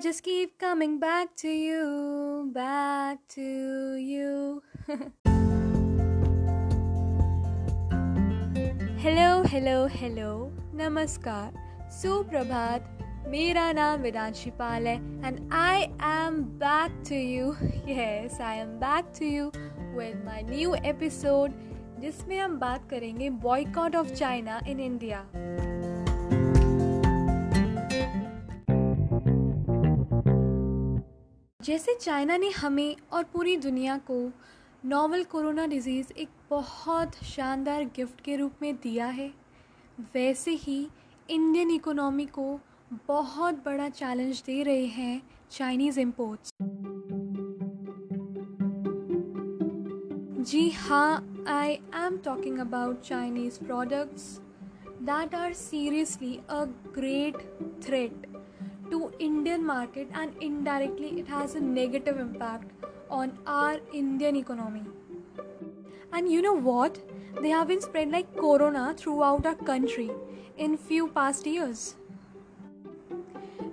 just keep coming back to you, back to you. Hello hello hello नमस्कार सुप्रभात मेरा नाम वेदांशी पाल है and I am back to you yes I am back to you with my new episode जिसमें हम बात करेंगे boycott of China in India जैसे चाइना ने हमें और पूरी दुनिया को नोवल कोरोना डिज़ीज़ एक बहुत शानदार गिफ्ट के रूप में दिया है, वैसे ही इंडियन इकोनॉमी को बहुत बड़ा चैलेंज दे रहे हैं चाइनीज़ इम्पोर्ट्स जी हाँ I am talking about Chinese products that are seriously a great threat to Indian market and indirectly it has a negative impact on our Indian economy. And you know what? They have been spread like corona throughout our country in few past years.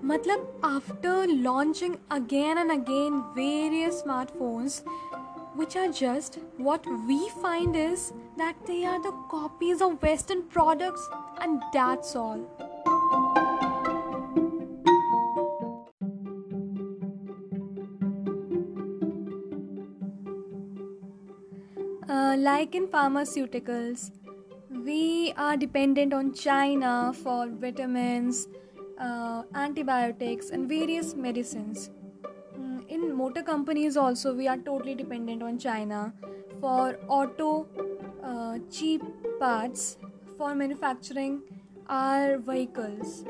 Matlab, after launching again and again various smartphones, which are just what we find is that they are the copies of Western products, and that's all. Like in pharmaceuticals, we are dependent on China for vitamins, uh, antibiotics, and various medicines. Mm, in motor companies, also, we are totally dependent on China for auto uh, cheap parts for manufacturing our vehicles.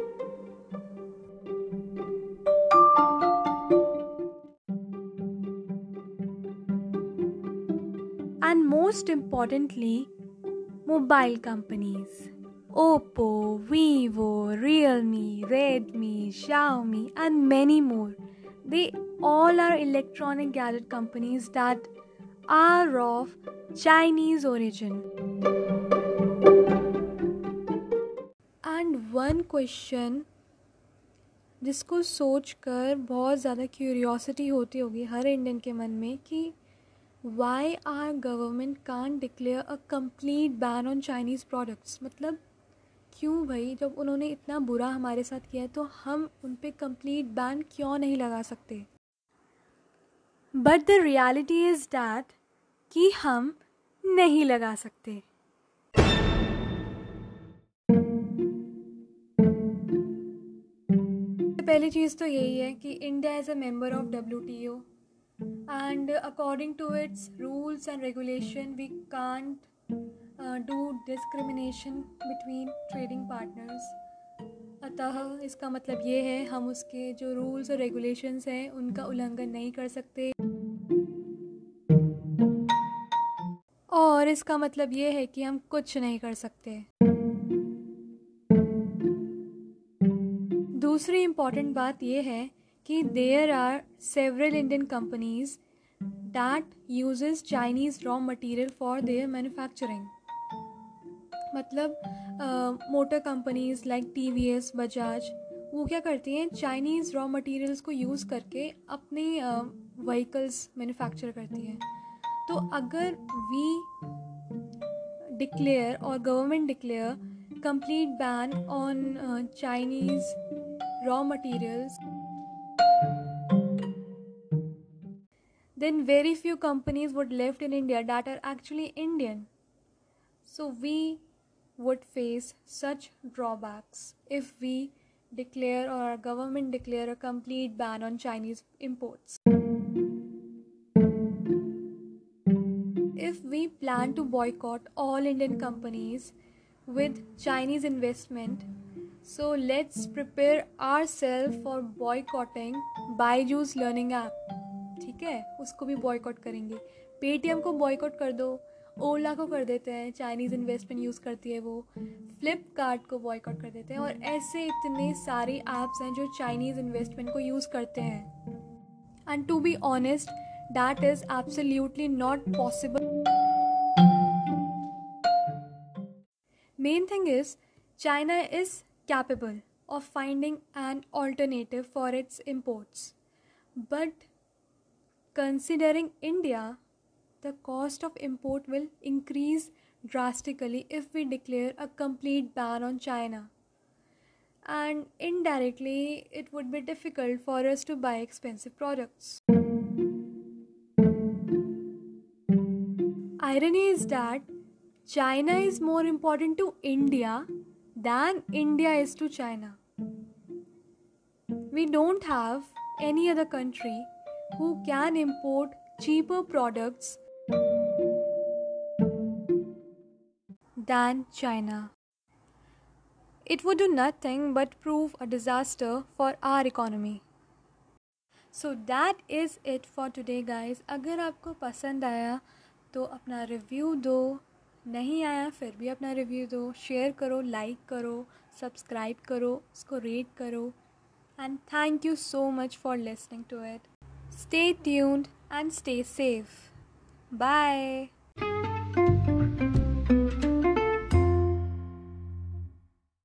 Most importantly, mobile companies. Oppo, Vivo, Realme, Redmi, Xiaomi, and many more. They all are electronic gadget companies that are of Chinese origin. And one question जिसको सोच कर बहुत ज़्यादा curiosity होती होगी हर Indian के मन में कि why are government can declare a complete ban on Chinese products मतलब क्यों भाई? जब उन्होंने इतना बुरा हमारे साथ किया है तो हम उन पर कंप्लीट बैन क्यों नहीं लगा सकते? But the reality is that कि हम नहीं लगा सकते। पहली चीज़ तो यही है कि India as a member of W T O and according to its rules and regulation we can't uh, do discrimination between trading partners अतः इसका मतलब ये है हम उसके जो रूल्स और रेगुलेशंस हैं उनका उल्लंघन नहीं कर सकते और इसका मतलब ये है कि हम कुछ नहीं कर सकते दूसरी इंपॉर्टेंट बात यह है कि there are several Indian companies that uses Chinese raw material for their manufacturing मतलब motor companies like T V S Bajaj वो क्या करती हैं? चाइनीज़ रॉ मटेरियल्स को यूज़ करके अपने व्हीकल्स मैन्युफैक्चर करती हैं। तो अगर वी डिक्लेयर और government declare complete ban on Chinese raw materials then very few companies would left in India that are actually Indian. So we would face such drawbacks if we declare or our government declare a complete ban on Chinese imports. If we plan to boycott all Indian companies with Chinese investment, so let's prepare ourselves for boycotting Baiju's learning app. ठीक है? उसको भी boycott करेंगे। Paytm को boycott कर दो। ओला को कर देते हैं। चाइनीज़ इन्वेस्टमेंट यूज़ करती है वो। फ्लिपकार्ट को बॉयकॉट कर देते हैं। और ऐसे इतने सारे ऐप्स हैं जो चाइनीज़ इन्वेस्टमेंट को यूज़ करते हैं। And to be honest that is absolutely not possible main thing is China is capable of finding an alternative for its imports. But considering India, the cost of import will increase drastically if we declare a complete ban on China. And indirectly, it would be difficult for us to buy expensive products. Irony is that China is more important to India than India is to China. We don't have any other country who can import cheaper products than China. It would do nothing but prove a disaster for our economy. So that is it for today guys अगर आपको पसंद आया तो अपना review दो. नहीं आया, फिर भी अपना रिव्यू दो. शेयर करो लाइक करो सब्सक्राइब करो, उसको रेट करो. And thank you so much for listening to it Stay tuned and stay safe. Bye.